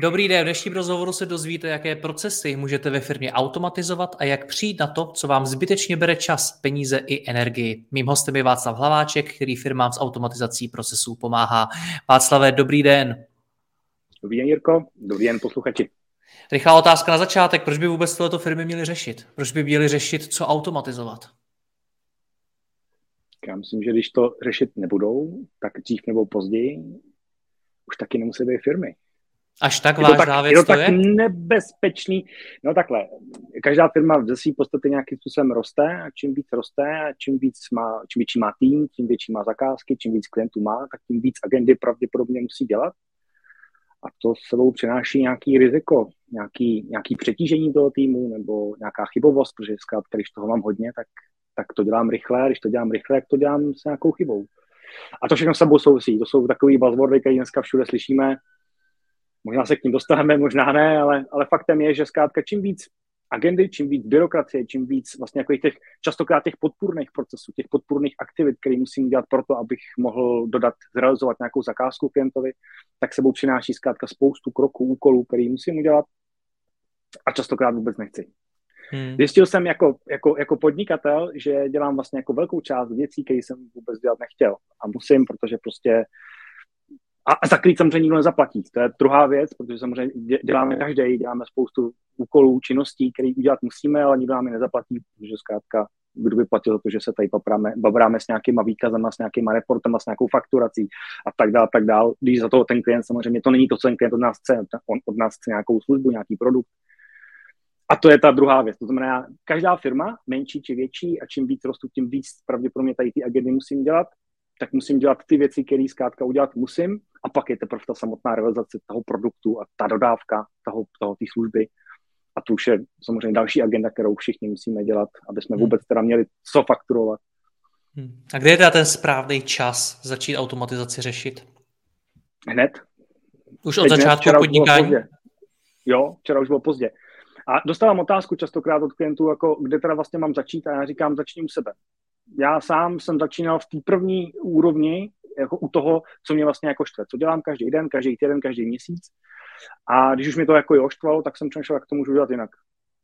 Dobrý den, v dnešním rozhovoru se dozvíte, jaké procesy můžete ve firmě automatizovat a jak přijít na to, co vám zbytečně bere čas, peníze i energii. Mým hostem je Václav Hlaváček, který firmám s automatizací procesů pomáhá. Václavé, dobrý den. Dobrý den, Jirko. Dobrý den, posluchači. Rychlá otázka na začátek. Proč by vůbec tohleto firmy měly řešit? Proč by měly řešit, co automatizovat? Já myslím, že když to řešit nebudou, tak dřív nebo později už taky nemusí být firmy. Až tak vážná tak, věc je to, to tak je? nebezpečný. No takhle, každá firma ze své podstaty nějakým způsobem roste a čím víc roste a čím víc má, čím větší má tým, tím větší má zakázky, čím víc klientů má, tak tím víc agendy pravděpodobně musí dělat. A to sebou přináší nějaký riziko, nějaký, nějaký přetížení toho týmu nebo nějaká chybovost, protože zkrátka, když toho mám hodně, tak, tak to dělám rychle, když to dělám rychle, tak to dělám s nějakou chybou. A to všechno s sebou souvisí. To jsou takové buzzwordy, které dneska všude slyšíme, Možná se k ním dostaneme, možná ne, ale, ale faktem je, že zkrátka čím víc agendy, čím víc byrokracie, čím víc vlastně jako těch častokrát těch podpůrných procesů, těch podpůrných aktivit, které musím dělat proto, abych mohl dodat, zrealizovat nějakou zakázku klientovi, tak sebou přináší zkrátka spoustu kroků, úkolů, který musím udělat a častokrát vůbec nechci. Hmm. Zjistil jsem jako, jako, jako podnikatel, že dělám vlastně jako velkou část věcí, které jsem vůbec dělat nechtěl. A musím, protože prostě a zakrýt samozřejmě nikdo nezaplatí. To je druhá věc, protože samozřejmě děláme každý, děláme spoustu úkolů, činností, které udělat musíme, ale nikdo nám je nezaplatí, protože zkrátka kdo by platil za to, že se tady papráme, babráme s nějakýma výkazama, s nějakýma reportama, s nějakou fakturací a tak dále, tak dále. Když za to ten klient samozřejmě, to není to, co ten klient od nás chce, on od nás chce nějakou službu, nějaký produkt. A to je ta druhá věc. To znamená, každá firma, menší či větší, a čím víc rostu, tím víc pravděpodobně tady ty agendy musím dělat, tak musím dělat ty věci, které zkrátka udělat musím a pak je teprve ta samotná realizace toho produktu a ta dodávka toho, toho té služby. A to už je samozřejmě další agenda, kterou všichni musíme dělat, aby jsme hmm. vůbec teda měli co fakturovat. Hmm. A kde je teda ten správný čas začít automatizaci řešit? Hned. Už od Teď začátku podnikání? Jo, včera už bylo pozdě. A dostávám otázku častokrát od klientů, jako kde teda vlastně mám začít a já říkám, začni u sebe já sám jsem začínal v té první úrovni, jako u toho, co mě vlastně jako štve. Co dělám každý den, každý týden, každý měsíc. A když už mi to jako oštvalo, tak jsem přemýšlel, jak to můžu dělat jinak.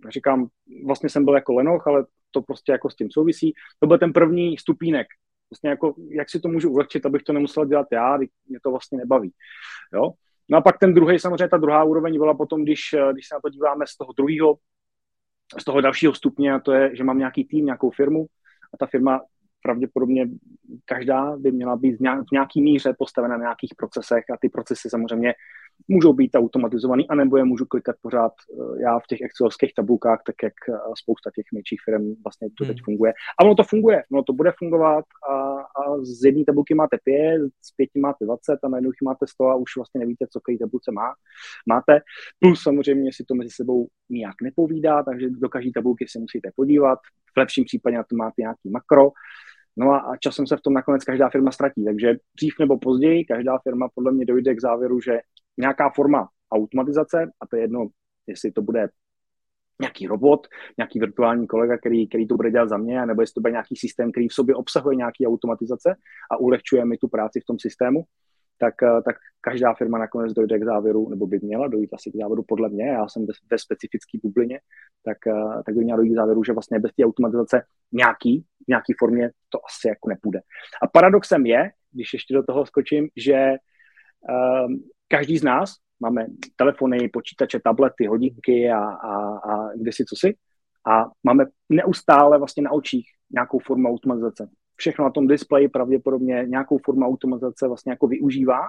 Říkám, vlastně jsem byl jako lenoch, ale to prostě jako s tím souvisí. To byl ten první stupínek. Vlastně jako, jak si to můžu ulehčit, abych to nemusel dělat já, mě to vlastně nebaví. Jo? No a pak ten druhý, samozřejmě ta druhá úroveň byla potom, když, když se na to díváme z toho druhého, z toho dalšího stupně, a to je, že mám nějaký tým, nějakou firmu, a ta firma pravděpodobně každá by měla být v nějaký míře postavena na nějakých procesech a ty procesy samozřejmě můžou být automatizovaný, anebo je můžu klikat pořád eh, já v těch excelovských tabulkách, tak jak eh, spousta těch menších firm vlastně to teď hmm. funguje. A ono to funguje, ono to bude fungovat a, a z jedné tabulky máte pět, z pěti máte 20 a najednou máte 100 a už vlastně nevíte, co který tabulce má, máte. Plus samozřejmě si to mezi sebou nijak nepovídá, takže do každé tabulky se musíte podívat. V lepším případě na to máte nějaký makro, No a časem se v tom nakonec každá firma ztratí. Takže dřív nebo později každá firma podle mě dojde k závěru, že nějaká forma automatizace, a to je jedno, jestli to bude nějaký robot, nějaký virtuální kolega, který, který to bude dělat za mě, nebo jestli to bude nějaký systém, který v sobě obsahuje nějaký automatizace a ulehčuje mi tu práci v tom systému, tak, eh, tak každá firma nakonec dojde k závěru, nebo by měla dojít asi k závěru podle mě, já jsem ve, specifické bublině, tak, eh, tak by měla dojít k závěru, že vlastně bez té automatizace nějaký, v nějaký formě to asi jako nepůjde. A paradoxem je, když ještě do toho skočím, že um, každý z nás máme telefony, počítače, tablety, hodinky a, a, a kde si co si a máme neustále vlastně na očích nějakou formu automatizace. Všechno na tom displeji pravděpodobně nějakou formu automatizace vlastně jako využívá.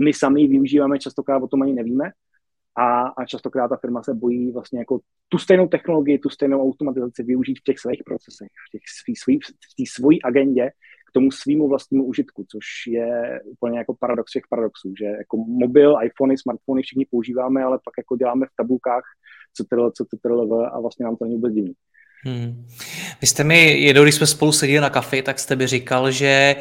My sami ji využíváme, častokrát o tom ani nevíme. a, a častokrát ta firma se bojí vlastně jako tu stejnou technologii, tu stejnou automatizaci využít v těch svých procesech, v těch svý, svý, v svojí agendě k tomu svýmu vlastnímu užitku, což je úplně jako paradox všech paradoxů, že jako mobil, iPhony, smartfony všichni používáme, ale pak jako děláme v tabulkách CTRL, CTRL a vlastně nám to není vůbec divný. Hmm. Vy jste mi, jednou, když jsme spolu seděli na kafi, tak jste mi říkal, že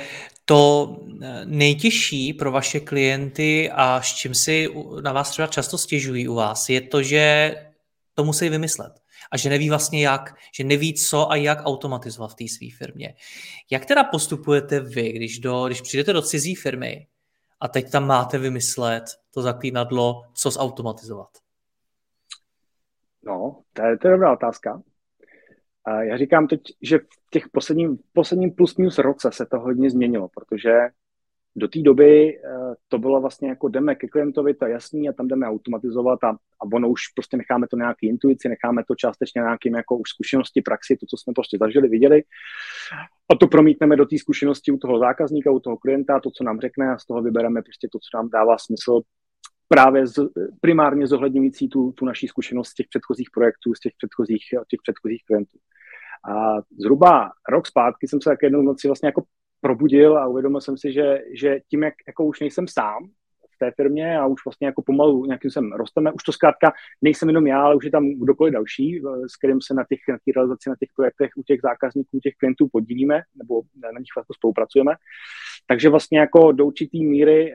to eh, nejtěžší pro vaše klienty a s čím si na vás třeba často stěžují u vás, je to, že to musí vymyslet a že neví vlastně jak, že neví co a jak automatizovat v té své firmě. Jak teda postupujete vy, když, do, když přijdete do cizí firmy a teď tam máte vymyslet to zaklínadlo, co zautomatizovat? No, to je, to je dobrá otázka. A já říkám teď, že v těch posledním, posledním plus minus roce se to hodně změnilo, protože do té doby uh, to bylo vlastně jako jdeme ke klientovi, to je jasný a tam jdeme automatizovat a, a ono už prostě necháme to nějaký intuici, necháme to částečně nějakým jako už zkušenosti, praxi, to, co jsme prostě zažili, viděli. A to promítneme do té zkušenosti u toho zákazníka, u toho klienta, to, co nám řekne a z toho vybereme prostě to, co nám dává smysl právě z, primárně zohledňující tu, tu naší zkušenost z těch předchozích projektů, z těch předchozích, těch předchozích klientů. A zhruba rok zpátky jsem se tak jednou noci vlastně jako probudil a uvědomil jsem si, že, že tím, jak jako už nejsem sám v té firmě a už vlastně jako pomalu nějakým sem rosteme, už to zkrátka nejsem jenom já, ale už je tam kdokoliv další, s kterým se na těch, na těch realizaci, na těch projektech u těch zákazníků, u těch klientů podílíme nebo na nich vlastně spolupracujeme. Takže vlastně jako do určitý míry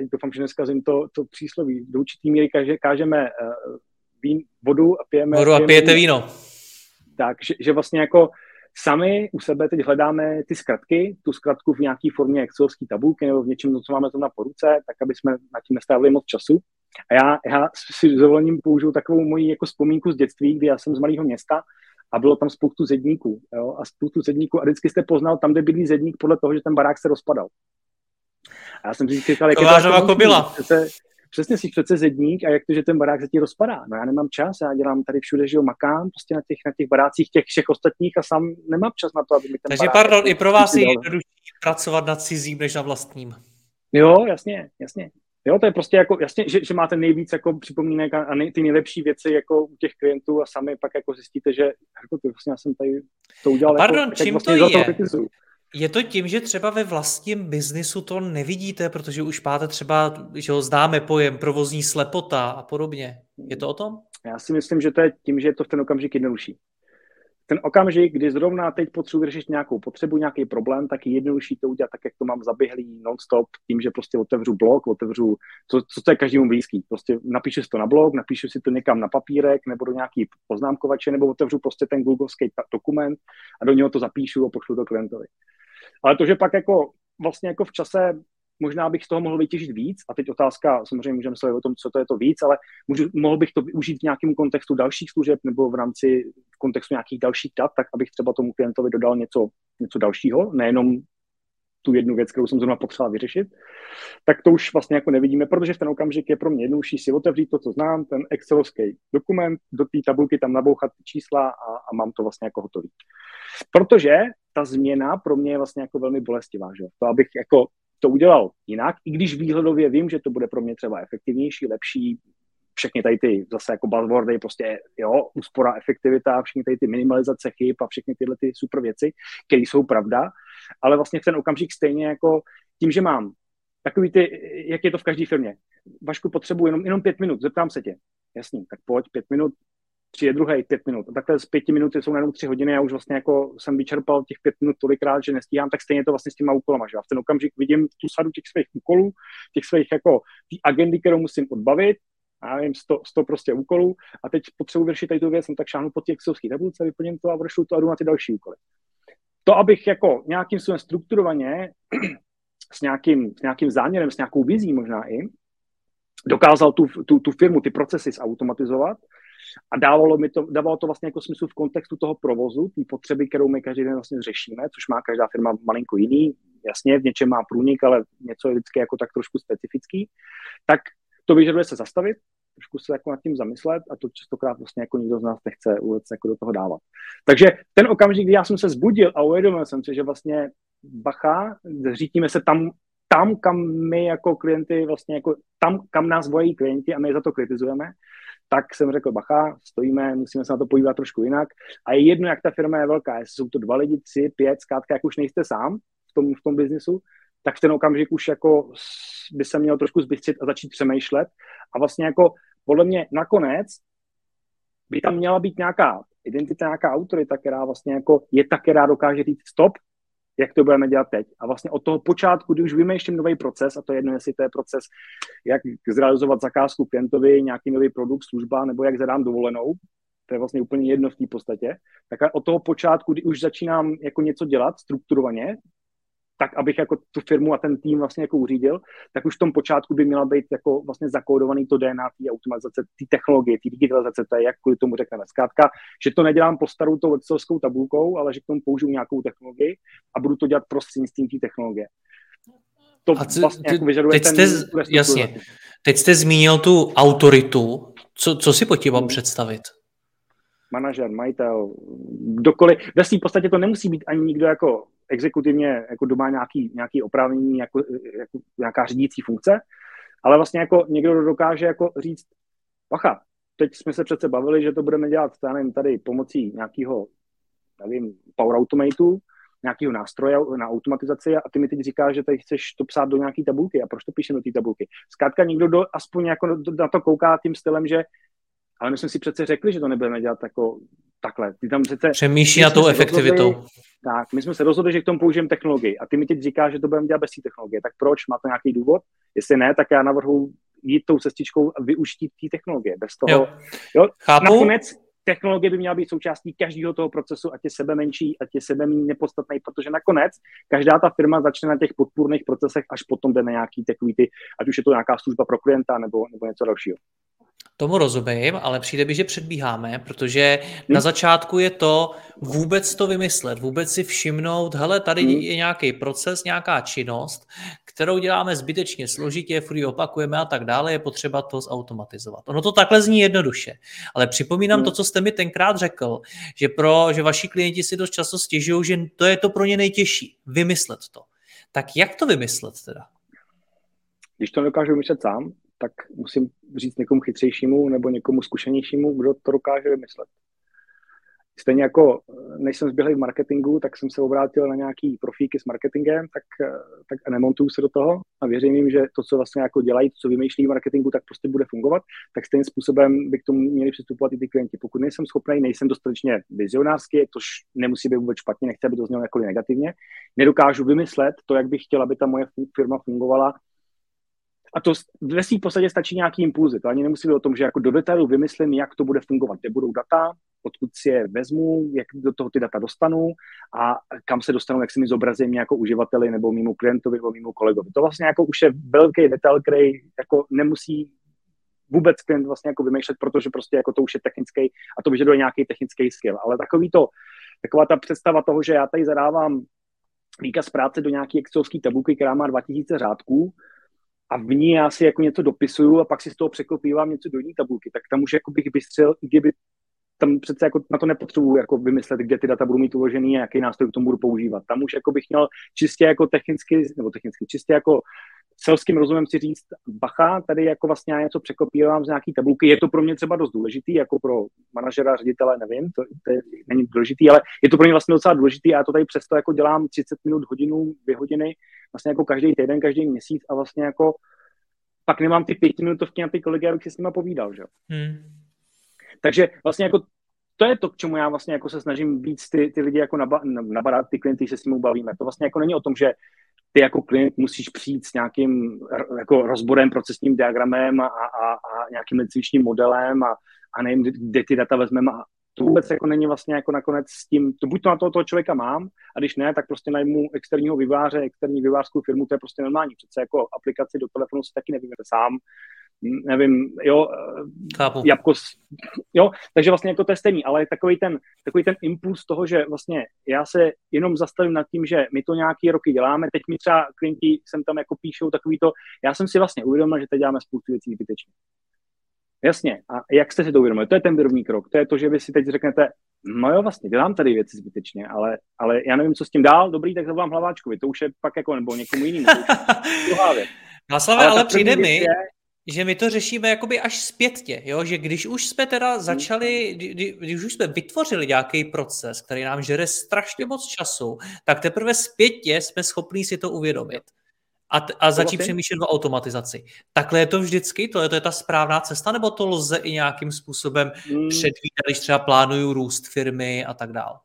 teď doufám, že neskazím to, to přísloví, do určitý míry káže, kážeme uh, vín, vodu a pijeme... Vodu a pijete víno. Tak, že, že vlastně jako sami u sebe teď hledáme ty zkratky, tu zkratku v nějaké formě excelovské tabulky nebo v něčem, co máme to na poruce, tak aby jsme na tím nestrávili moc času. A já, já si s dovolením použiju takovou moji jako vzpomínku z dětství, kdy já jsem z malého města a bylo tam spoustu zedníků. Jo? A spoustu zedníků a vždycky jste poznal tam, kde bydlí zedník podle toho, že ten barák se rozpadal. A já jsem si říkal, jak Kovářová je to kobila. Přece, přesně si přece zedník a jak to, že ten barák se ti rozpadá. No já nemám čas, já dělám tady všude, že jo, makám prostě na těch, na těch barácích těch všech ostatních a sám nemám čas na to, aby mi ten Takže pardon, i pro vás je jednodušší pracovat na cizím, než na vlastním. Jo, jasně, jasně. Jo, to je prostě jako, jasně, že, že máte nejvíc jako připomínek a, a nej, ty nejlepší věci jako u těch klientů a sami pak jako zjistíte, že jako ty vlastně já jsem tady to udělal. Pardon, jako, čím vlastně to je? Je to tím, že třeba ve vlastním biznisu to nevidíte, protože už máte třeba, že ho známe pojem provozní slepota a podobně. Je to o tom? Já si myslím, že to je tím, že je to v ten okamžik jednodušší. Ten okamžik, kdy zrovna teď potřebuji řešit nějakou potřebu, nějaký problém, tak je jednodušší to udělat tak, jak to mám zaběhlý non-stop, tím, že prostě otevřu blog, otevřu, co, co to je každému blízký. Prostě napíšu si to na blog, napíšu si to někam na papírek nebo do nějaký poznámkovače, nebo otevřu prostě ten googlovský dokument a do něho to zapíšu a pošlu to klientovi. Ale to, že pak jako vlastně jako v čase možná bych z toho mohl vytěžit víc, a teď otázka, samozřejmě můžeme se o tom, co to je to víc, ale můžu, mohl bych to využít v nějakém kontextu dalších služeb nebo v rámci v kontextu nějakých dalších dat, tak abych třeba tomu klientovi dodal něco, něco dalšího, nejenom tu jednu věc, kterou jsem zrovna potřeboval vyřešit, tak to už vlastně jako nevidíme, protože v ten okamžik je pro mě jednodušší si otevřít to, co znám, ten excelovský dokument, do té tabulky tam nabouchat čísla a, a mám to vlastně jako hotový. Protože ta změna pro mě je vlastně jako velmi bolestivá, že? To, abych jako to udělal jinak, i když výhledově vím, že to bude pro mě třeba efektivnější, lepší, všechny tady ty zase jako buzzwordy, prostě jo, úspora, efektivita, všechny tady ty minimalizace chyb a všechny tyhle ty super věci, které jsou pravda, ale vlastně v ten okamžik stejně jako tím, že mám takový ty, jak je to v každé firmě. Vašku, potřebuji jenom, jenom pět minut, zeptám se tě. Jasný, tak pojď, pět minut, přijde druhý pět minut. A takhle z pěti minut jsou najednou tři hodiny, já už vlastně jako jsem vyčerpal těch pět minut tolikrát, že nestíhám, tak stejně to vlastně s těma úkolama, že já v ten okamžik vidím tu sadu těch svých úkolů, těch svých jako ty agendy, kterou musím odbavit, já nevím, 100, 100 prostě úkolů a teď potřebuji vyřešit tady tu věc, no tak šáhnu po těch excelovské tabulce, vyplním to a vršlu to a jdu na ty další úkoly. To, abych jako nějakým způsobem strukturovaně s nějakým, s nějakým záměrem, s nějakou vizí možná i, dokázal tu, tu, tu firmu, ty procesy zautomatizovat, a dávalo, mi to, dávalo to vlastně jako smysl v kontextu toho provozu, té potřeby, kterou my každý den vlastně řešíme, což má každá firma malinko jiný. Jasně, v něčem má průnik, ale něco je vždycky jako tak trošku specifický. Tak to vyžaduje se zastavit, trošku se jako nad tím zamyslet a to častokrát vlastně jako nikdo z nás nechce vůbec jako do toho dávat. Takže ten okamžik, kdy já jsem se zbudil a uvědomil jsem si, že vlastně bacha, řítíme se tam, tam, kam my jako klienty vlastně jako tam, kam nás vojí klienti a my za to kritizujeme, tak jsem řekl, bacha, stojíme, musíme se na to podívat trošku jinak. A je jedno, jak ta firma je velká, jestli jsou to dva lidi, tři, pět, zkrátka, jak už nejste sám v tom, v tom biznisu, tak v ten okamžik už jako by se měl trošku zbystřit a začít přemýšlet. A vlastně jako podle mě nakonec by tam měla být nějaká identita, nějaká autorita, která vlastně jako je ta, která dokáže říct stop, jak to budeme dělat teď. A vlastně od toho počátku, kdy už vymýšlím nový proces, a to je jedno, jestli to je proces, jak zrealizovat zakázku klientovi, nějaký nový produkt, služba, nebo jak zadám dovolenou, to je vlastně úplně jedno v té podstatě, tak od toho počátku, kdy už začínám jako něco dělat strukturovaně, tak abych jako tu firmu a ten tým vlastně jako uřídil, tak už v tom počátku by měla být jako vlastně zakódovaný to DNA té automatizace, té technologie, té digitalizace, to je jak kvůli tomu řekneme. Zkrátka, že to nedělám po starou tou excelskou tabulkou, ale že k tomu použiju nějakou technologii a budu to dělat prostřednictvím té technologie. To a c- vlastně ty, jako vyžaduje teď ten jste, Jasně. Teď jste zmínil tu autoritu. Co, co si pod tím hmm. představit? Manažer, majitel, kdokoliv. Ve v podstatě to nemusí být ani nikdo jako exekutivně jako doma nějaký, nějaký oprávnění, jako, jako, nějaká řídící funkce, ale vlastně jako někdo dokáže jako říct, pacha, teď jsme se přece bavili, že to budeme dělat nevím, tady pomocí nějakého, nevím, Power Automatu, nějakého nástroje na automatizaci a ty mi teď říkáš, že tady chceš to psát do nějaké tabulky a proč to píšeme do té tabulky. Zkrátka někdo do, aspoň jako na to kouká tím stylem, že ale my jsme si přece řekli, že to nebudeme dělat jako takhle. Ty tam přece... Přemýšlí na tou efektivitou. Rozhodli, tak, my jsme se rozhodli, že k tomu použijeme technologii. A ty mi teď říkáš, že to budeme dělat bez té technologie. Tak proč? Má to nějaký důvod? Jestli ne, tak já navrhu jít tou cestičkou a využít té technologie. Bez toho, jo. Jo, Chápu. Nakonec technologie by měla být součástí každého toho procesu, ať je sebe menší, ať je sebe méně nepodstatný, protože nakonec každá ta firma začne na těch podpůrných procesech, až potom jde na nějaký takový ty, ať už je to nějaká služba pro klienta nebo, nebo něco dalšího. Tomu rozumím, ale přijde mi, že předbíháme, protože hmm. na začátku je to vůbec to vymyslet, vůbec si všimnout, hele, tady hmm. je nějaký proces, nějaká činnost, kterou děláme zbytečně složitě, furt opakujeme a tak dále, je potřeba to zautomatizovat. Ono to takhle zní jednoduše, ale připomínám hmm. to, co jste mi tenkrát řekl, že, pro, že vaši klienti si dost často stěžují, že to je to pro ně nejtěžší, vymyslet to. Tak jak to vymyslet teda? Když to dokážu vymyslet sám, tak musím říct někomu chytřejšímu nebo někomu zkušenějšímu, kdo to dokáže vymyslet. Stejně jako, než jsem zběhl v marketingu, tak jsem se obrátil na nějaký profíky s marketingem, tak, tak nemontuju se do toho a věřím jim, že to, co vlastně jako dělají, to, co vymýšlí v marketingu, tak prostě bude fungovat, tak stejným způsobem by k tomu měli přistupovat i ty klienti. Pokud nejsem schopný, nejsem dostatečně vizionářský, což nemusí být vůbec špatně, nechci, aby to znělo jakkoliv negativně, nedokážu vymyslet to, jak bych chtěl, aby ta moje firma fungovala, a to ve svým podstatě stačí nějaký impulzy. To ani nemusí být o tom, že jako do detailu vymyslím, jak to bude fungovat, kde budou data, odkud si je vezmu, jak do toho ty data dostanu a kam se dostanou, jak se mi mě jako uživateli nebo mimo klientovi nebo mimo kolegovi. To vlastně jako už je velký detail, který jako nemusí vůbec klient vlastně jako vymýšlet, protože prostě jako to už je technický a to vyžaduje nějaký technický skill. Ale takový to, taková ta představa toho, že já tady zadávám výkaz práce do nějaké excelovské tabulky, která má 2000 řádků, a v ní já si jako něco dopisuju a pak si z toho překopívám něco do jiné tabulky, tak tam už jako bych vystřel, i kdyby tam přece jako na to nepotřebuji jako vymyslet, kde ty data budou mít uložený a jaký nástroj k tomu budu používat. Tam už jako bych měl čistě jako technicky, nebo technicky, čistě jako selským rozumem si říct, bacha, tady jako vlastně já něco překopírám z nějaký tabulky, je to pro mě třeba dost důležitý, jako pro manažera, ředitele, nevím, to, to je, není důležitý, ale je to pro mě vlastně docela důležitý já to tady přesto jako dělám 30 minut, hodinu, dvě hodiny, vlastně jako každý týden, každý měsíc a vlastně jako pak nemám ty pětiminutovky na ty kolegy, abych si s nima povídal, že hmm. Takže vlastně jako to je to, k čemu já vlastně jako se snažím víc ty, ty lidi jako nabadat, ty klienty, se s nimi bavíme. To vlastně jako není o tom, že ty jako klient musíš přijít s nějakým jako rozborem, procesním diagramem a, a, a nějakým cvičním modelem a, a nevím, kde ty data vezmeme a to vůbec jako není vlastně jako nakonec s tím, to buď to na toho, toho člověka mám, a když ne, tak prostě najmu externího vyváře, externí vyvářskou firmu, to je prostě normální. Přece jako aplikaci do telefonu si taky nevíme sám, nevím, jo, Chápu. jabko, jo, takže vlastně jako to je stejný, ale takový ten, takový ten impuls toho, že vlastně já se jenom zastavím nad tím, že my to nějaký roky děláme, teď mi třeba klienti sem tam jako píšou takový to, já jsem si vlastně uvědomil, že teď děláme spoustu věcí zbytečně. Jasně. A jak jste si to uvědomili? To je ten první krok. To je to, že vy si teď řeknete, no jo, vlastně, dělám tady věci zbytečně, ale, ale já nevím, co s tím dál. Dobrý, tak zavolám hlaváčkovi. To už je pak jako, nebo někomu jinému. Václave, ale, ale přijde mi, je, že my to řešíme jakoby až zpětně, jo? že když už jsme teda hmm. začali, kdy, když už jsme vytvořili nějaký proces, který nám žere strašně moc času, tak teprve zpětně jsme schopni si to uvědomit a, a začít přemýšlet o automatizaci. Takhle je to vždycky? To je, to je ta správná cesta, nebo to lze i nějakým způsobem hmm. předvídat, když třeba plánuju růst firmy a tak dále?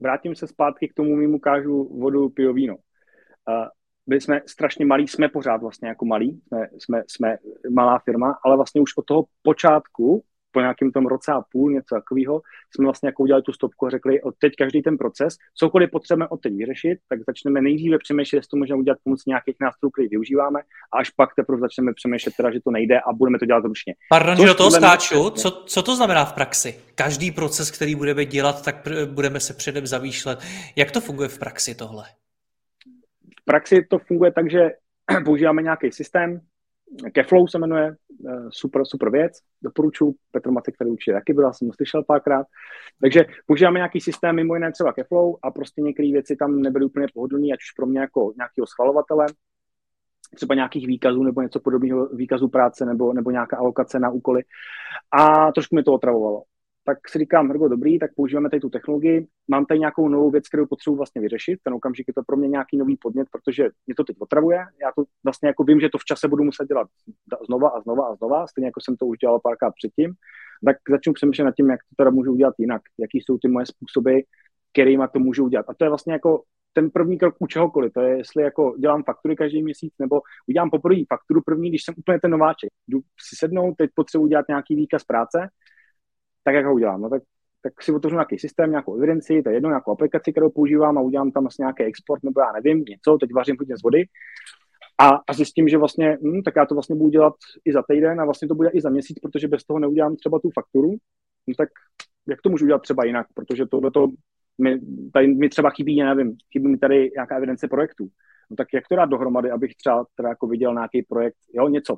Vrátím se zpátky k tomu mimo kážu vodu, pivo, víno. Uh, byli jsme strašně malí, jsme pořád vlastně jako malí, jsme, jsme, jsme malá firma, ale vlastně už od toho počátku, po nějakém tom roce a půl, něco takového, jsme vlastně jako udělali tu stopku a řekli, od teď každý ten proces, cokoliv potřebujeme od teď vyřešit, tak začneme nejdříve přemýšlet, jestli to můžeme udělat pomocí nějakých nástrojů, které využíváme, a až pak teprve začneme přemýšlet, teda, že to nejde a budeme to dělat ručně. Pardon, že do toho skáču. Co, co to znamená v praxi? Každý proces, který budeme dělat, tak pr- budeme se předem zavýšlet. Jak to funguje v praxi tohle? V praxi to funguje tak, že používáme nějaký systém, Keflow se jmenuje, eh, super, super věc, doporučuji, Petr Macek tady určitě taky byl, jsem ho slyšel párkrát. Takže používáme nějaký systém, mimo jiné třeba Keflow a prostě některé věci tam nebyly úplně pohodlné, ať už pro mě jako nějakého schvalovatele, třeba nějakých výkazů nebo něco podobného, výkazů práce nebo, nebo nějaká alokace na úkoly. A trošku mi to otravovalo tak si říkám, Hrgo, dobrý, tak používáme tady tu technologii, mám tady nějakou novou věc, kterou potřebuji vlastně vyřešit, ten okamžik je to pro mě nějaký nový podnět, protože mě to teď otravuje, já to vlastně jako vím, že to v čase budu muset dělat znova a znova a znova, stejně jako jsem to už dělal párkrát předtím, tak začnu přemýšlet nad tím, jak to teda můžu udělat jinak, jaký jsou ty moje způsoby, kterými to můžu udělat. A to je vlastně jako ten první krok u čehokoliv. To je, jestli jako dělám faktury každý měsíc, nebo udělám poprvé fakturu první, když jsem úplně ten nováček. Jdu si sednout, teď potřebuji udělat nějaký výkaz práce, tak jak ho udělám? No tak, tak si otevřu nějaký systém, nějakou evidenci, to je jedno, nějakou aplikaci, kterou používám a udělám tam vlastně nějaký export, nebo já nevím, něco, teď vařím hodně z vody. A, a zjistím, že vlastně, hm, tak já to vlastně budu dělat i za týden a vlastně to bude i za měsíc, protože bez toho neudělám třeba tu fakturu, no tak jak to můžu udělat třeba jinak, protože tohle to mi, tady mi třeba chybí, já nevím, chybí mi tady nějaká evidence projektů. No tak jak to dát dohromady, abych třeba teda jako viděl nějaký projekt, jo, něco,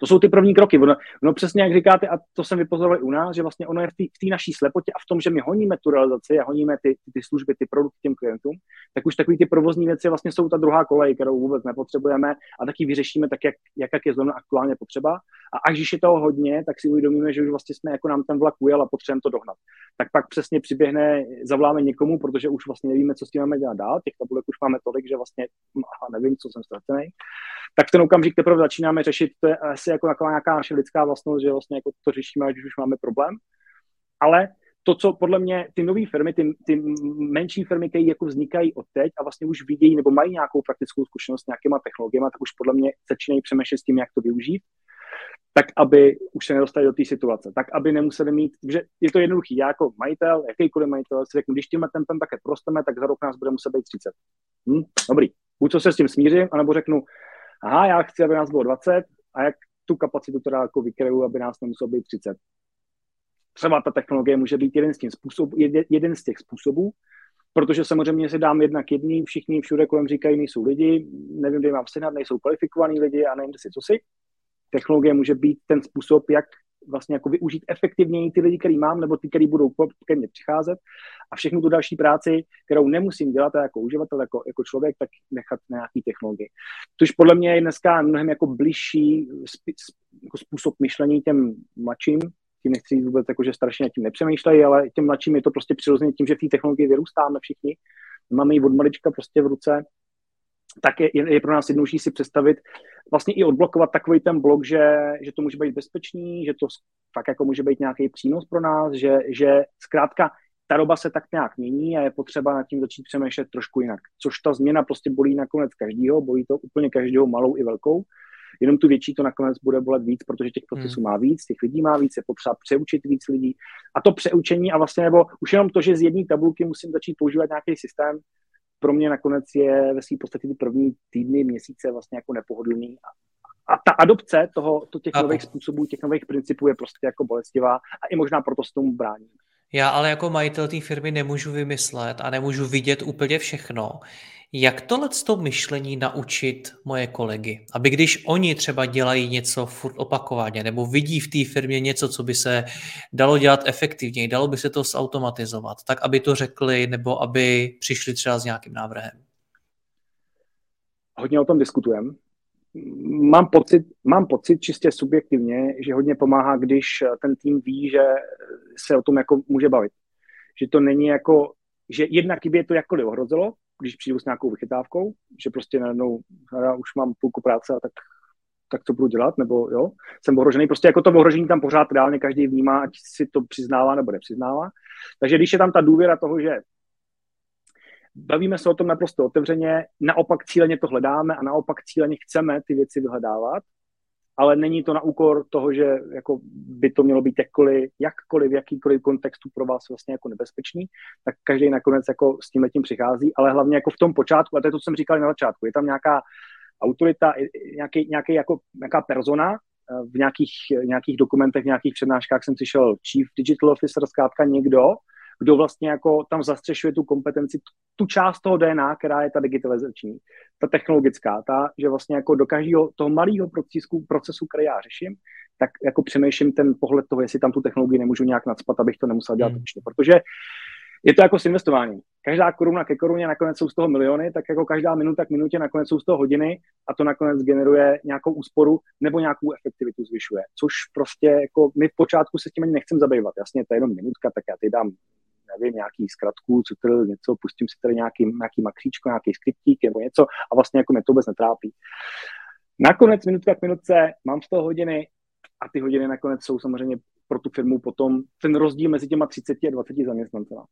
to jsou ty první kroky. Ono, ono přesně jak říkáte, a to jsem vypozoroval u nás, že vlastně ono je v té naší slepotě a v tom, že my honíme tu realizaci a honíme ty, ty, služby, ty produkty těm klientům, tak už takový ty provozní věci vlastně jsou ta druhá kolej, kterou vůbec nepotřebujeme a taky vyřešíme tak, jak, jak, jak je zrovna aktuálně potřeba. A až když je toho hodně, tak si uvědomíme, že už vlastně jsme jako nám ten vlak ujel a potřebujeme to dohnat. Tak pak přesně přiběhne, zavoláme někomu, protože už vlastně nevíme, co s tím máme dělat dál. Těch tabulek už máme tolik, že vlastně aha, nevím, co jsem ztracený tak ten okamžik teprve začínáme řešit, to je asi jako taková nějaká naše lidská vlastnost, že vlastně jako to řešíme, když už máme problém. Ale to, co podle mě ty nové firmy, ty, ty menší firmy, které jako vznikají od teď a vlastně už vidějí nebo mají nějakou praktickou zkušenost s nějakýma technologiemi, tak už podle mě začínají přemýšlet s tím, jak to využít, tak aby už se nedostali do té situace, tak aby nemuseli mít, že je to jednoduchý, já jako majitel, jakýkoliv majitel, si řeknu, když tímhle tempem také prosteme, tak za rok nás bude muset být 30. Hm? Dobrý, buď co se s tím smířím, anebo řeknu, aha, já chci, aby nás bylo 20 a jak tu kapacitu teda jako vykryju, aby nás nemuselo být 30. Třeba ta technologie může být jeden z, těch způsobů, jeden z těch způsobů, protože samozřejmě si dám jednak jedný, všichni všude kolem říkají, nejsou lidi, nevím, kde mám sehnat, nejsou kvalifikovaní lidi a nevím, si co si. Technologie může být ten způsob, jak vlastně jako využít efektivněji ty lidi, který mám, nebo ty, který budou ke mně přicházet. A všechnu tu další práci, kterou nemusím dělat jako uživatel, jako, jako člověk, tak nechat na nějaký technologii. Což podle mě je dneska mnohem jako bližší jako způsob myšlení těm mladším, tím nechci vůbec, jako, že nad tím nepřemýšlejí, ale těm mladším je to prostě přirozeně tím, že v té technologii vyrůstáme všichni, máme ji od malička prostě v ruce tak je, je pro nás jednodušší si představit, vlastně i odblokovat takový ten blok, že, že to může být bezpečný, že to fakt jako může být nějaký přínos pro nás, že, že zkrátka ta doba se tak nějak mění a je potřeba nad tím začít přemýšlet trošku jinak. Což ta změna prostě bolí nakonec každýho, bolí to úplně každého malou i velkou. Jenom tu větší to nakonec bude bolet víc, protože těch procesů hmm. má víc, těch lidí má víc, je potřeba přeučit víc lidí. A to přeučení a vlastně nebo už jenom to, že z jedné tabulky musím začít používat nějaký systém, pro mě nakonec je ve své podstatě ty první týdny, měsíce vlastně jako nepohodlný. A ta adopce toho, to těch nových způsobů, těch nových principů je prostě jako bolestivá a i možná proto se tomu brání. Já ale jako majitel té firmy nemůžu vymyslet a nemůžu vidět úplně všechno. Jak tohle to myšlení naučit moje kolegy? Aby když oni třeba dělají něco furt opakovaně nebo vidí v té firmě něco, co by se dalo dělat efektivněji, dalo by se to zautomatizovat, tak aby to řekli nebo aby přišli třeba s nějakým návrhem? Hodně o tom diskutujeme. Mám pocit, mám pocit čistě subjektivně, že hodně pomáhá, když ten tým ví, že se o tom jako může bavit. Že to není jako, že jednak by je to jakkoliv ohrozilo, když přijdu s nějakou vychytávkou, že prostě najednou, já už mám půlku práce a tak tak to budu dělat, nebo jo, jsem ohrožený. Prostě jako to ohrožení tam pořád reálně každý vnímá, ať si to přiznává nebo nepřiznává. Takže když je tam ta důvěra toho, že bavíme se o tom naprosto otevřeně, naopak cíleně to hledáme a naopak cíleně chceme ty věci vyhledávat, ale není to na úkor toho, že jako by to mělo být jakkoliv, jakkoliv, v jakýkoliv kontextu pro vás vlastně jako nebezpečný, tak každý nakonec jako s tím letím přichází, ale hlavně jako v tom počátku, a to je to, co jsem říkal na začátku, je tam nějaká autorita, nějaký, nějaký jako, nějaká persona, eh, v nějakých, nějakých dokumentech, v nějakých přednáškách jsem slyšel Chief Digital Officer, zkrátka někdo, kdo vlastně jako tam zastřešuje tu kompetenci, tu část toho DNA, která je ta digitalizační, ta technologická, ta, že vlastně jako do každého toho malého procesu, procesu, který já řeším, tak jako přemýšlím ten pohled toho, jestli tam tu technologii nemůžu nějak nadspat, abych to nemusel dělat hmm. ručně. Protože je to jako s investováním. Každá koruna ke koruně nakonec jsou z toho miliony, tak jako každá minuta k minutě nakonec jsou z toho hodiny a to nakonec generuje nějakou úsporu nebo nějakou efektivitu zvyšuje. Což prostě jako my v počátku se tím ani nechcem zabývat. Jasně, to je jenom minutka, tak já teď dám nevím, nějaký zkratku, co tady něco, pustím si tady nějaký, nějaký makříčko, nějaký skriptík nebo něco a vlastně jako mě to vůbec netrápí. Nakonec minutka k minutce mám z toho hodiny a ty hodiny nakonec jsou samozřejmě pro tu firmu potom ten rozdíl mezi těma 30 a 20 zaměstnancema.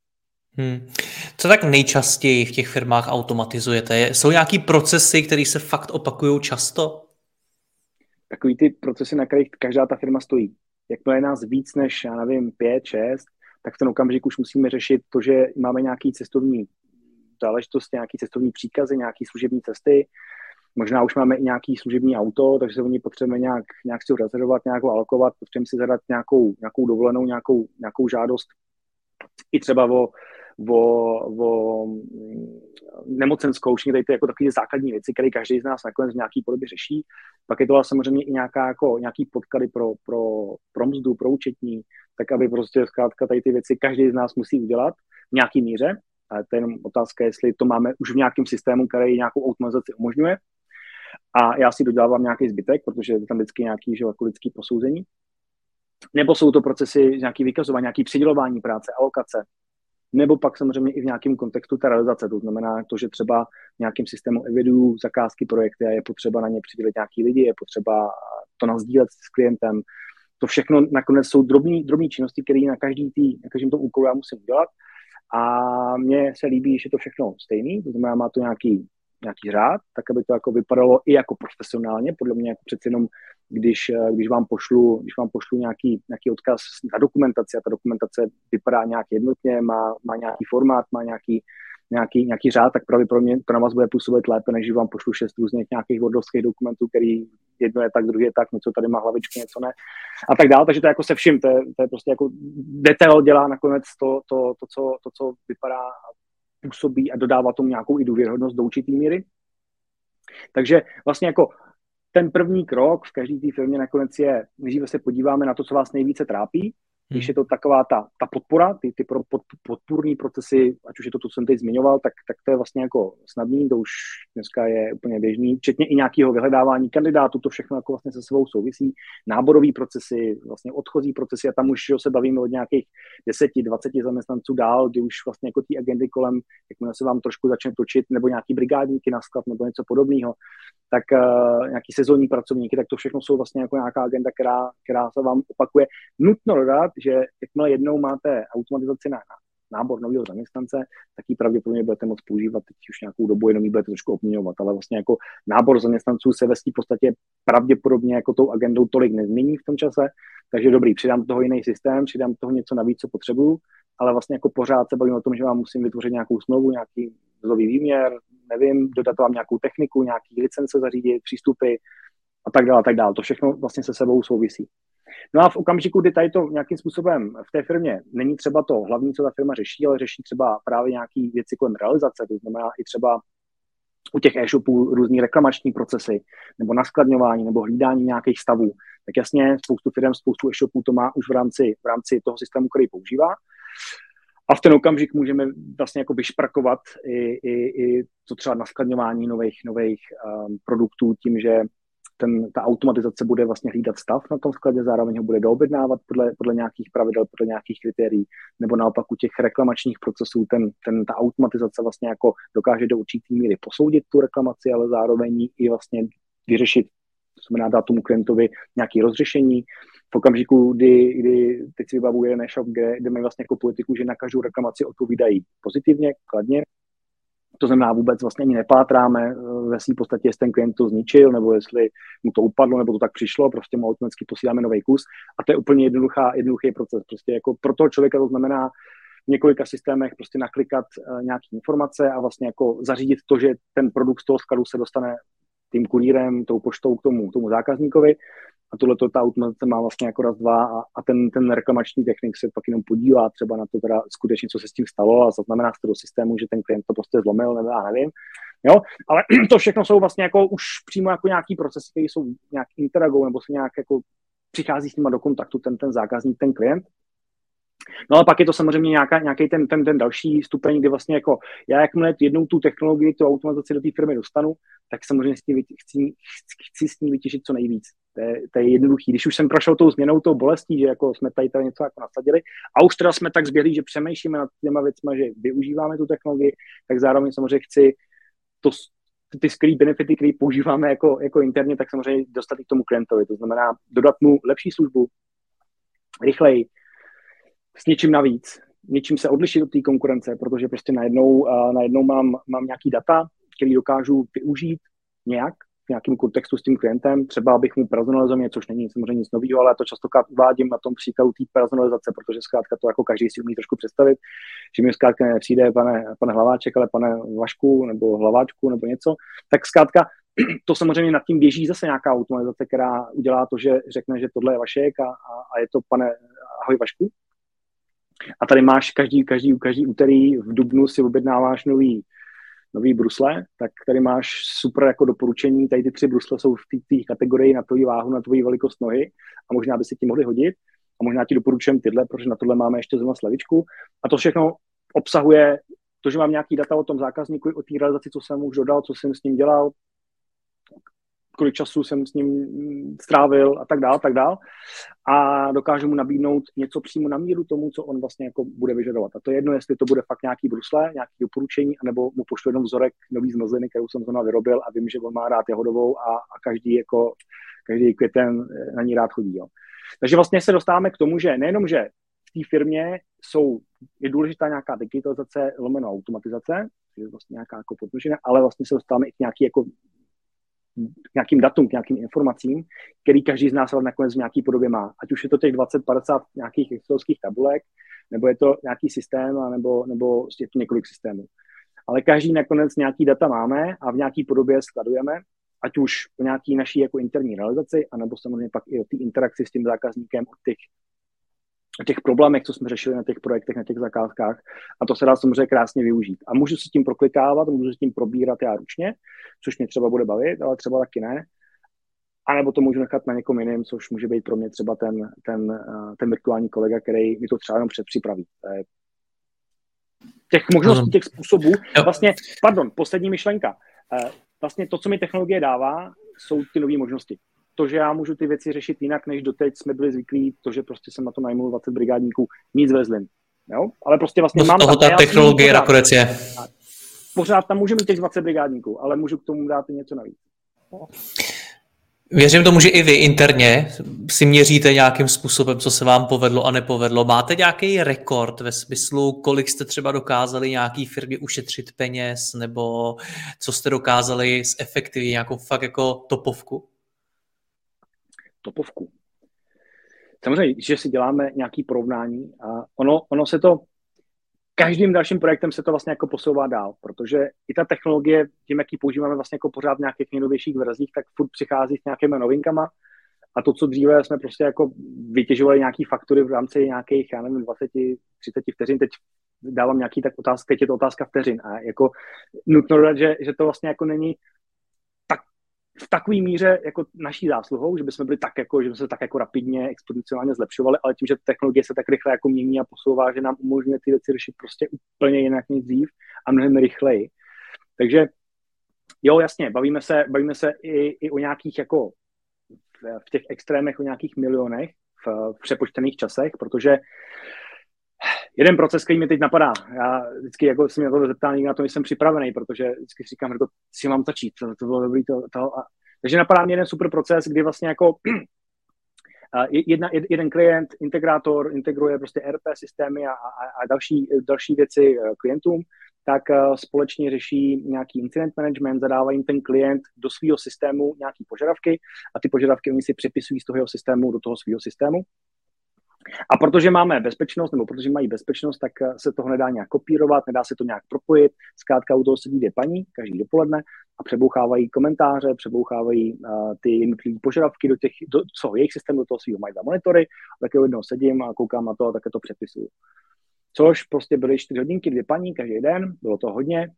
Hmm. Co tak nejčastěji v těch firmách automatizujete? Jsou nějaký procesy, které se fakt opakují často? Takový ty procesy, na kterých každá ta firma stojí. Jakmile je nás víc než, já nevím, pět, šest, tak v ten okamžik už musíme řešit to, že máme nějaký cestovní záležitosti, nějaký cestovní příkazy, nějaký služební cesty, možná už máme i nějaký služební auto, takže se o ní potřebujeme nějak, nějak si rezervovat, nějakou alokovat, potřebujeme si zadat nějakou, nějakou dovolenou, nějakou, nějakou žádost. I třeba o, o, o mm, nemocenskou, všechny tady ty jako takové základní věci, které každý z nás nakonec v nějaký podobě řeší. Pak je to samozřejmě i nějaká, jako, nějaký podklady pro, pro, pro mzdu, pro účetní, tak aby prostě zkrátka tady ty věci každý z nás musí udělat v nějaký míře. Ale to je jenom otázka, jestli to máme už v nějakém systému, který nějakou automatizaci umožňuje. A já si dodělávám nějaký zbytek, protože je tam vždycky nějaký že, jako lidský posouzení. Nebo jsou to procesy nějaký vykazování, nějaký přidělování práce, alokace, nebo pak samozřejmě i v nějakém kontextu ta realizace. To znamená to, že třeba v nějakém systému zakázky, projekty a je potřeba na ně přidělit nějaký lidi, je potřeba to nazdílet s klientem. To všechno nakonec jsou drobné činnosti, které na každý tý, na každém tom úkolu já musím udělat. A mně se líbí, že je to všechno stejný, to znamená, má to nějaký nějaký řád, tak aby to jako vypadalo i jako profesionálně. Podle mě jako přeci jenom, když, eh, když vám pošlu, když vám pošlu nějaký, nějaký odkaz na dokumentaci a ta dokumentace vypadá nějak jednotně, má, má nějaký formát, má nějaký, nějaký, nějaký řád, tak právě pro mě to na vás bude působit lépe, než vám pošlu šest různých nějakých wordovských dokumentů, který jedno je tak, druhý je tak, něco tady má hlavičky, něco ne a tak dále. Takže to jako se vším, to je, to je prostě jako detail dělá nakonec to, to, to, co, to, co vypadá působí a dodává tomu nějakou i důvěrhodnost do určitý míry. Takže vlastně jako ten první krok v každé té firmě nakonec je, nejdříve se podíváme na to, co vás nejvíce trápí, když je to taková ta, ta podpora, ty, ty pod, podpůrní procesy, ať už je to to, co jsem teď zmiňoval, tak, tak to je vlastně jako snadný, to už dneska je úplně běžný, včetně i nějakého vyhledávání kandidátů, to všechno jako vlastně se sebou souvisí, náborový procesy, vlastně odchozí procesy a tam už jo, se bavíme od nějakých 10-20 zaměstnanců dál, kdy už vlastně jako ty agendy kolem, jakmile se vám trošku začne točit, nebo nějaký brigádníky na sklad nebo něco podobného, tak uh, nějaký sezónní pracovníky, tak to všechno jsou vlastně jako nějaká agenda, která, která se vám opakuje. Nutno dodat, že jakmile jednou máte automatizaci na nábor nového zaměstnance, tak ji pravděpodobně budete moct používat teď už nějakou dobu, jenom ji budete trošku obměňovat, ale vlastně jako nábor zaměstnanců se ve v podstatě pravděpodobně jako tou agendou tolik nezmění v tom čase, takže dobrý, přidám toho jiný systém, přidám toho něco navíc, co potřebuju, ale vlastně jako pořád se bavím o tom, že vám musím vytvořit nějakou smlouvu, nějaký mzdový výměr, nevím, dodat vám nějakou techniku, nějaký licence zařídit, přístupy a tak dále, a tak dále. To všechno vlastně se sebou souvisí. No a v okamžiku, kdy tady to nějakým způsobem v té firmě není třeba to hlavní, co ta firma řeší, ale řeší třeba právě nějaké věci kolem realizace, to znamená i třeba u těch e-shopů různý reklamační procesy, nebo naskladňování, nebo hlídání nějakých stavů. Tak jasně, spoustu firm, spoustu e-shopů to má už v rámci, v rámci toho systému, který používá. A v ten okamžik můžeme vlastně jako vyšprakovat i, i, i to třeba naskladňování nových, nových um, produktů tím, že ten, ta automatizace bude vlastně hlídat stav na tom skladě, zároveň ho bude doobjednávat podle, podle nějakých pravidel, podle nějakých kritérií, nebo naopak u těch reklamačních procesů ten, ten, ta automatizace vlastně jako dokáže do určitý míry posoudit tu reklamaci, ale zároveň i vlastně vyřešit, to znamená dát tomu klientovi nějaké rozřešení, v okamžiku, kdy, kdy teď si vybavu jeden e-shop, kde, kde mají vlastně jako politiku, že na každou reklamaci odpovídají pozitivně, kladně, to znamená, vůbec vlastně ani nepátráme eh, ve svým podstatě, jestli ten klient to zničil, nebo jestli mu to upadlo, nebo to tak přišlo, prostě mu automaticky posíláme nový kus. A to je úplně jednoduchá, jednoduchý proces. Prostě jako pro toho člověka to znamená v několika systémech prostě naklikat uh, nějaké informace a vlastně jako zařídit to, že ten produkt z toho skladu se dostane tím kurýrem, tou poštou k tomu, tomu zákazníkovi a tohle ta automatizace má vlastně jako raz, dva a, a ten, ten reklamační technik se pak jenom podívá třeba na to teda skutečně, co se s tím stalo a zaznamená z toho systému, že ten klient to prostě zlomil, nebo já nevím. Jo, ale to všechno jsou vlastně jako už přímo jako nějaký procesy, které jsou nějak interagují nebo se nějak jako přichází s nimi do kontaktu ten, ten zákazník, ten klient No a pak je to samozřejmě nějaká, nějaký ten, ten, ten další stupeň, kdy vlastně jako já jakmile jednou tu technologii, tu automatizaci do té firmy dostanu, tak samozřejmě s tím chci, chci s ní vytěžit co nejvíc. To je, to je jednoduchý. Když už jsem prošel tou změnou, tou bolestí, že jako jsme tady, tady něco jako nasadili a už teda jsme tak zběhlí, že přemýšlíme nad těma věcmi, že využíváme tu technologii, tak zároveň samozřejmě chci to, ty skvělé benefity, které používáme jako, jako interně, tak samozřejmě dostat i k tomu klientovi. To znamená dodat mu lepší službu, rychleji, s něčím navíc, něčím se odlišit od té konkurence, protože prostě najednou, uh, najednou mám, mám nějaký data, který dokážu využít nějak v nějakém kontextu s tím klientem, třeba abych mu personalizoval což není samozřejmě nic nového, ale to častokrát uvádím na tom příkladu té personalizace, protože zkrátka to jako každý si umí trošku představit, že mi zkrátka nepřijde pane, pane Hlaváček, ale pane Vašku nebo Hlaváčku nebo něco, tak zkrátka to samozřejmě nad tím běží zase nějaká automatizace, která udělá to, že řekne, že tohle je Vašek a, a, a je to pane ahoj Vašku, a tady máš každý, každý, každý úterý v Dubnu si objednáváš nový, nový brusle, tak tady máš super jako doporučení, tady ty tři brusle jsou v té kategorii na tvoji váhu, na tvoji velikost nohy a možná by si ti mohli hodit. A možná ti doporučujem tyhle, protože na tohle máme ještě zrovna slavičku. A to všechno obsahuje to, že mám nějaký data o tom zákazníku, o té realizaci, co jsem už dodal, co jsem s ním dělal, kolik času jsem s ním strávil a tak dál, tak dál. A dokážu mu nabídnout něco přímo na míru tomu, co on vlastně jako bude vyžadovat. A to je jedno, jestli to bude fakt nějaký brusle, nějaký doporučení, anebo mu pošlu jenom vzorek nový zmrzliny, kterou jsem zrovna vyrobil a vím, že on má rád jahodovou a, a každý jako každý květen na ní rád chodí. Jo. Takže vlastně se dostáváme k tomu, že nejenom, že v té firmě jsou, je důležitá nějaká digitalizace, lomeno automatizace, je vlastně nějaká jako podnožina, ale vlastně se dostáváme i k nějaký jako k nějakým datům, k nějakým informacím, který každý z nás ale nakonec v nějaký podobě má. Ať už je to těch 20-50 nějakých excelovských tabulek, nebo je to nějaký systém, nebo, nebo je to několik systémů. Ale každý nakonec nějaký data máme a v nějaký podobě skladujeme, ať už o nějaký naší jako interní realizaci, anebo samozřejmě pak i o té interakci s tím zákazníkem, o těch o těch problémech, co jsme řešili na těch projektech, na těch zakázkách a to se dá samozřejmě krásně využít. A můžu se tím proklikávat, můžu se tím probírat já ručně, což mě třeba bude bavit, ale třeba taky ne. A nebo to můžu nechat na někom jiném, což může být pro mě třeba ten, ten, eh, ten virtuální kolega, který mi to třeba jenom předpřipraví. Těch možností, těch způsobů, vlastně, pardon, poslední myšlenka. Eh, vlastně to, co mi technologie dává, jsou ty nové možnosti to, že já můžu ty věci řešit jinak, než doteď jsme byli zvyklí, to, že prostě jsem na to najmul 20 brigádníků, nic vezlim. Jo? Ale prostě vlastně no mám toho ta technologie nakonec je. Pořád tam můžu mít těch 20 brigádníků, ale můžu k tomu dát i něco navíc. No. Věřím tomu, že i vy interně si měříte nějakým způsobem, co se vám povedlo a nepovedlo. Máte nějaký rekord ve smyslu, kolik jste třeba dokázali nějaký firmě ušetřit peněz, nebo co jste dokázali zefektivnit nějakou fakt jako topovku? Topovku. Samozřejmě, že si děláme nějaký porovnání a ono, ono se to, každým dalším projektem se to vlastně jako posouvá dál, protože i ta technologie, tím, jak ji používáme vlastně jako pořád v nějakých nejnovějších verzích, tak furt přichází s nějakými novinkama a to, co dříve jsme prostě jako vytěžovali nějaký faktory v rámci nějakých, já nevím, 20, 30 vteřin, teď dávám nějaký tak otázka, teď je to otázka vteřin a jako nutno dodat, že, že to vlastně jako není v takové míře jako naší zásluhou, že bychom byli tak jako, že se tak jako rapidně, exponenciálně zlepšovali, ale tím, že technologie se tak rychle jako mění a posouvá, že nám umožňuje ty věci řešit prostě úplně jinak než dřív a mnohem rychleji. Takže jo, jasně, bavíme se, bavíme se i, i o nějakých jako v těch extrémech o nějakých milionech v, v přepočtených časech, protože jeden proces, který mi teď napadá, já vždycky jako se mě to zeptá, na to nejsem připravený, protože vždycky říkám, že to si mám začít, to, to bylo dobrý, to, to, a, takže napadá mě jeden super proces, kdy vlastně jako jedna, jeden klient, integrátor, integruje prostě RP systémy a, a, a další, další věci eh, klientům, tak eh, společně řeší nějaký incident management, zadávají jim ten klient do svého systému nějaký požadavky a ty požadavky oni si přepisují z toho jeho systému do toho svého systému. A protože máme bezpečnost, nebo protože mají bezpečnost, tak eh, se toho nedá nějak kopírovat, nedá se to nějak propojit. Zkrátka u toho sedí dvě paní každý dopoledne a přebouchávají komentáře, přebouchávají uh, ty jednotlivé požadavky do těch, do, co jejich systém do toho svého mají za monitory, tak jednou sedím a koukám na to a také to přepisuju. Což prostě byly čtyři hodinky, dvě paní každý den, bylo to hodně.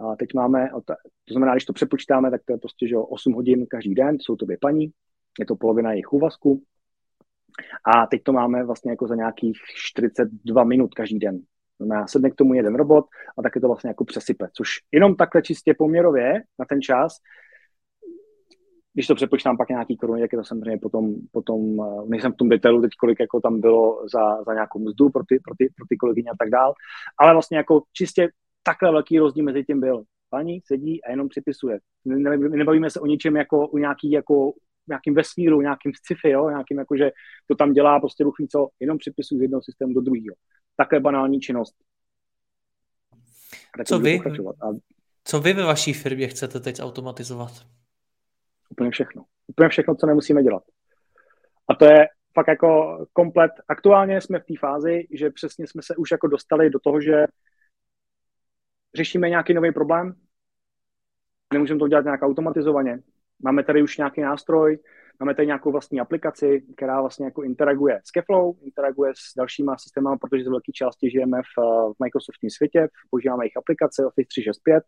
A teď máme, to znamená, když to přepočítáme, tak to je prostě že 8 hodin každý den, jsou to dvě paní, je to polovina jejich úvazku. A teď to máme vlastně jako za nějakých 42 minut každý den. Znamená, sedne k tomu jeden robot a tak je to vlastně jako přesype, což jenom takhle čistě poměrově na ten čas když to přepočítám pak nějaký koruny, tak je to samozřejmě potom, potom eh, nejsem v tom detailu teď, kolik jako tam bylo za, za nějakou mzdu pro ty, pro, ty, pro ty kolegyně a tak dál, ale vlastně jako čistě takhle velký rozdíl mezi tím byl. Paní sedí a jenom připisuje. Nebavíme se o ničem jako o nějaký jako nějakým vesmíru, nějakým sci-fi, jo? nějakým jako, že to tam dělá prostě ruch co, jenom připisuje z jednoho systému do druhého. Takhle banální činnost. Co vy, a... co vy ve vaší firmě chcete teď automatizovat? Úplně všechno. Úplně všechno, co nemusíme dělat. A to je fakt jako komplet. Aktuálně jsme v té fázi, že přesně jsme se už jako dostali do toho, že řešíme nějaký nový problém, nemůžeme to dělat nějak automatizovaně. Máme tady už nějaký nástroj, máme tady nějakou vlastní aplikaci, která vlastně jako interaguje s Keflow, interaguje s dalšíma systémy, protože z velké části žijeme v, v Microsoftním světě, používáme jejich aplikace Office 365,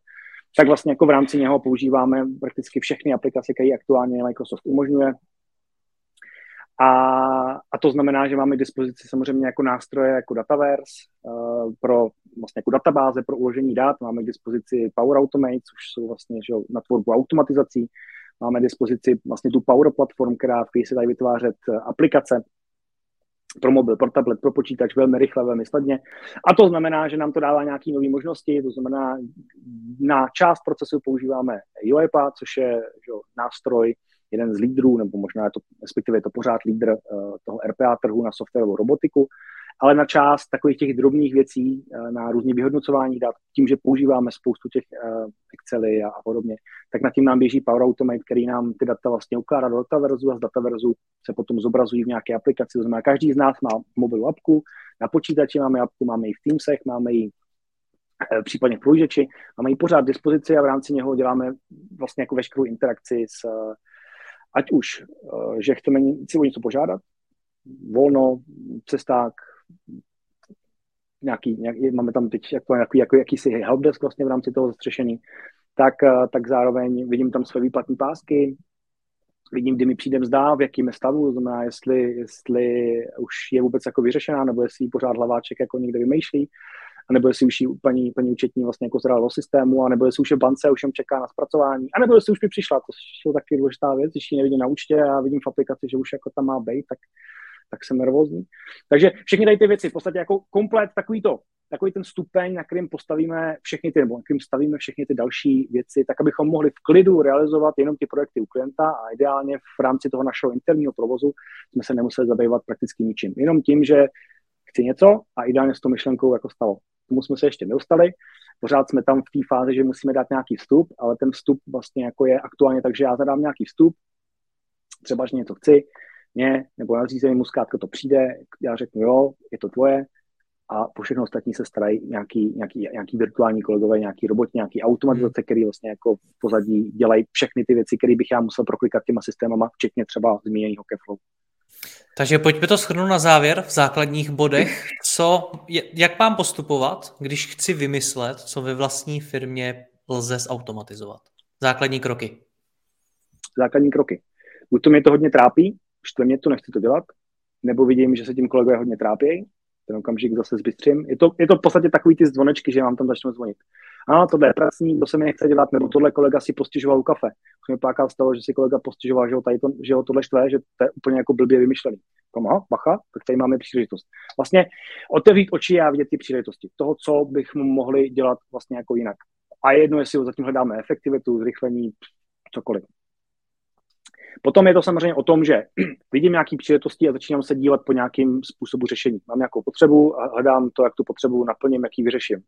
tak vlastně jako v rámci něho používáme prakticky všechny aplikace, které aktuálně Microsoft umožňuje. A, a to znamená, že máme k dispozici samozřejmě jako nástroje jako Dataverse uh, pro vlastně jako databáze pro uložení dat, máme k dispozici Power Automate, což jsou vlastně že, na tvorbu automatizací, máme dispozici vlastně tu Power Platform, která v se dají vytvářet eh, aplikace pro mobil, pro tablet, pro počítač velmi rychle, velmi snadně. A to znamená, že nám to dává nějaké nové možnosti, to znamená, na část procesu používáme UiPath, což je že, nástroj, jeden z lídrů, nebo možná je to, respektive je to pořád lídr uh, toho RPA trhu na softwarovou robotiku, ale na část takových těch drobných věcí, uh, na různě vyhodnocování dat, tím, že používáme spoustu těch uh, Excely a, podobně, tak na tím nám běží Power Automate, který nám ty data vlastně ukládá do dataverzu a z dataverzu se potom zobrazují v nějaké aplikaci. To znamená, každý z nás má mobilu apku, na počítači máme apku, máme ji v Teamsech, máme ji případně v prohlížeči, máme ji pořád dispozici a v rámci něho děláme vlastně jako veškerou interakci s, ať už, eh, že chceme si o něco požádat, volno, cesták, nějaký, nějaký máme tam teď jako, jako, jako jakýsi helpdesk vlastně v rámci toho zastřešení, tak, eh, tak zároveň vidím tam své výplatní pásky, vidím, kdy mi přijde mzda, v jakém stavu, znamená, jestli, jestli už je vůbec jako vyřešená, nebo jestli pořád hlaváček jako někde vymýšlí anebo jestli už jí paní, paní účetní vlastně jako zrala do systému, anebo jestli už je bance, už jen čeká na zpracování, anebo jestli už mi přišla, to jsou taky důležitá věc, když ji nevidím na účtě a vidím v aplikaci, že už jako tam má být, tak, tak jsem nervózní. Takže všechny tady ty věci, v podstatě jako komplet takový to, takový ten stupeň, na kterým postavíme všechny ty, nebo na kterým stavíme všechny ty další věci, tak abychom mohli v klidu realizovat jenom ty projekty u klienta a ideálně v rámci toho našeho interního provozu jsme se nemuseli zabývat prakticky ničím. Jenom tím, že chci něco a ideálně s tou myšlenkou jako stalo tomu jsme se ještě nedostali. Pořád jsme tam v té fázi, že musíme dát nějaký vstup, ale ten vstup vlastně jako je aktuálně tak, že já zadám nějaký vstup, třeba, že něco chci, mě, nebo nařízený mu zkrátka to přijde, já řeknu jo, je to tvoje, a po všechno ostatní se starají nějaký, nějaký, nějaký virtuální kolegové, nějaký robot, nějaký automatizace, který vlastně jako v pozadí dělají všechny ty věci, které bych já musel proklikat těma systémama, včetně třeba zmíněného Keflow. Takže pojďme to shrnout na závěr v základních bodech. Co, jak mám postupovat, když chci vymyslet, co ve vlastní firmě lze zautomatizovat? Základní kroky. Základní kroky. Buď to mě to hodně trápí, štve mě to, nechci to dělat, nebo vidím, že se tím kolegové hodně trápí, ten okamžik zase zbystřím. Je to, je to v podstatě takový ty zvonečky, že vám tam začnou zvonit. a tohle je pracní, to se mi nechce dělat, nebo tohle kolega si postižoval u kafe. Už mi párkrát stalo, že si kolega postižoval, že ho, tady to, že ho tohle štve, že to je úplně jako blbě vymyšlený. Kom, aha, bacha, tak tady máme příležitost. Vlastně otevřít oči a vidět ty příležitosti. Toho, co bychom mohli dělat vlastně jako jinak. A jedno, jestli ho zatím hledáme efektivitu, zrychlení, cokoliv. Potom je to samozřejmě o tom, že vidím nějaké příležitosti a začínám se dívat po nějakým způsobu řešení. Mám nějakou potřebu a hledám to, jak tu potřebu naplním, jak ji vyřeším.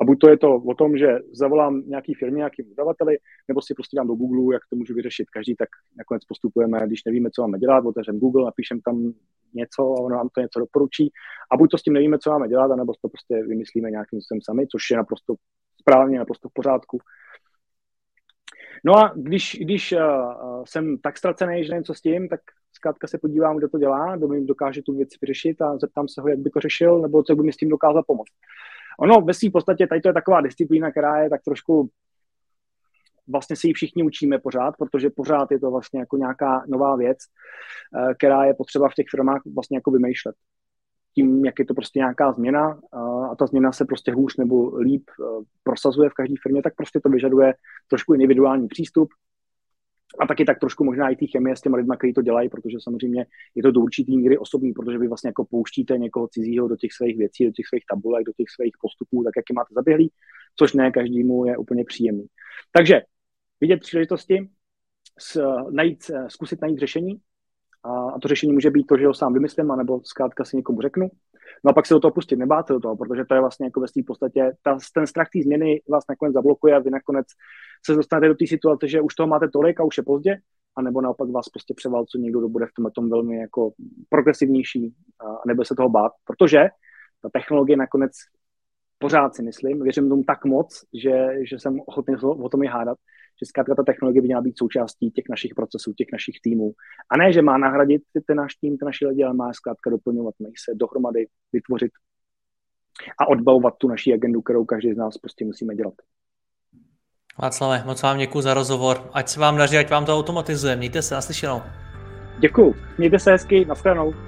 A buď to je to o tom, že zavolám nějaký firmě, nějakým dodavateli, nebo si prostě dám do Google, jak to můžu vyřešit. Každý tak nakonec postupujeme, když nevíme, co máme dělat, otevřeme Google, napíšem tam něco a ono nám to něco doporučí. A buď to s tím nevíme, co máme dělat, anebo to prostě vymyslíme nějakým způsobem sami, což je naprosto správně, naprosto v pořádku. No a když, když uh, jsem tak ztracený, že nevím, co s tím, tak zkrátka se podívám, kdo to dělá, kdo mi dokáže tu věc vyřešit a zeptám se ho, jak by to řešil, nebo co by mi s tím dokázal pomoct. Ono ve své podstatě tady to je taková disciplína, která je tak trošku vlastně si ji všichni učíme pořád, protože pořád je to vlastně jako nějaká nová věc, eh, která je potřeba v těch firmách vlastně jako vymýšlet tím, jak je to prostě nějaká změna a ta změna se prostě hůř nebo líp e, prosazuje v každé firmě, tak prostě to vyžaduje trošku individuální přístup a taky tak trošku možná i té chemie s těma lidmi, kteří to dělají, protože samozřejmě je to do určitý míry osobní, protože vy vlastně jako pouštíte někoho cizího do těch svých věcí, do těch svých tabulek, do těch svých postupů, tak jak je máte zaběhlý, což ne každému je úplně příjemný. Takže vidět příležitosti, s, najít, zkusit najít řešení, a to řešení může být to, že ho sám vymyslím, anebo zkrátka si někomu řeknu. No a pak se do toho pustit, nebáte do toho, protože to je vlastně jako ve své podstatě, ta, ten strach té změny vás nakonec zablokuje a vy nakonec se dostanete do té situace, že už toho máte tolik a už je pozdě, a nebo naopak vás prostě převalcuje někdo, kdo bude v tomhle tom velmi jako progresivnější a nebude se toho bát, protože ta technologie nakonec pořád si myslím, věřím tomu tak moc, že, že jsem ochotný o tom i hádat, že zkrátka ta technologie by měla být součástí těch našich procesů, těch našich týmů. A ne, že má nahradit ten náš tým, ten naši lidi, ale má zkrátka doplňovat, mají se dohromady vytvořit a odbavovat tu naší agendu, kterou každý z nás prostě musíme dělat. Václave, moc vám děkuji za rozhovor. Ať se vám daří, ať vám to automatizuje. Mějte se, naslyšenou. Děkuji. Mějte se hezky, nashledanou.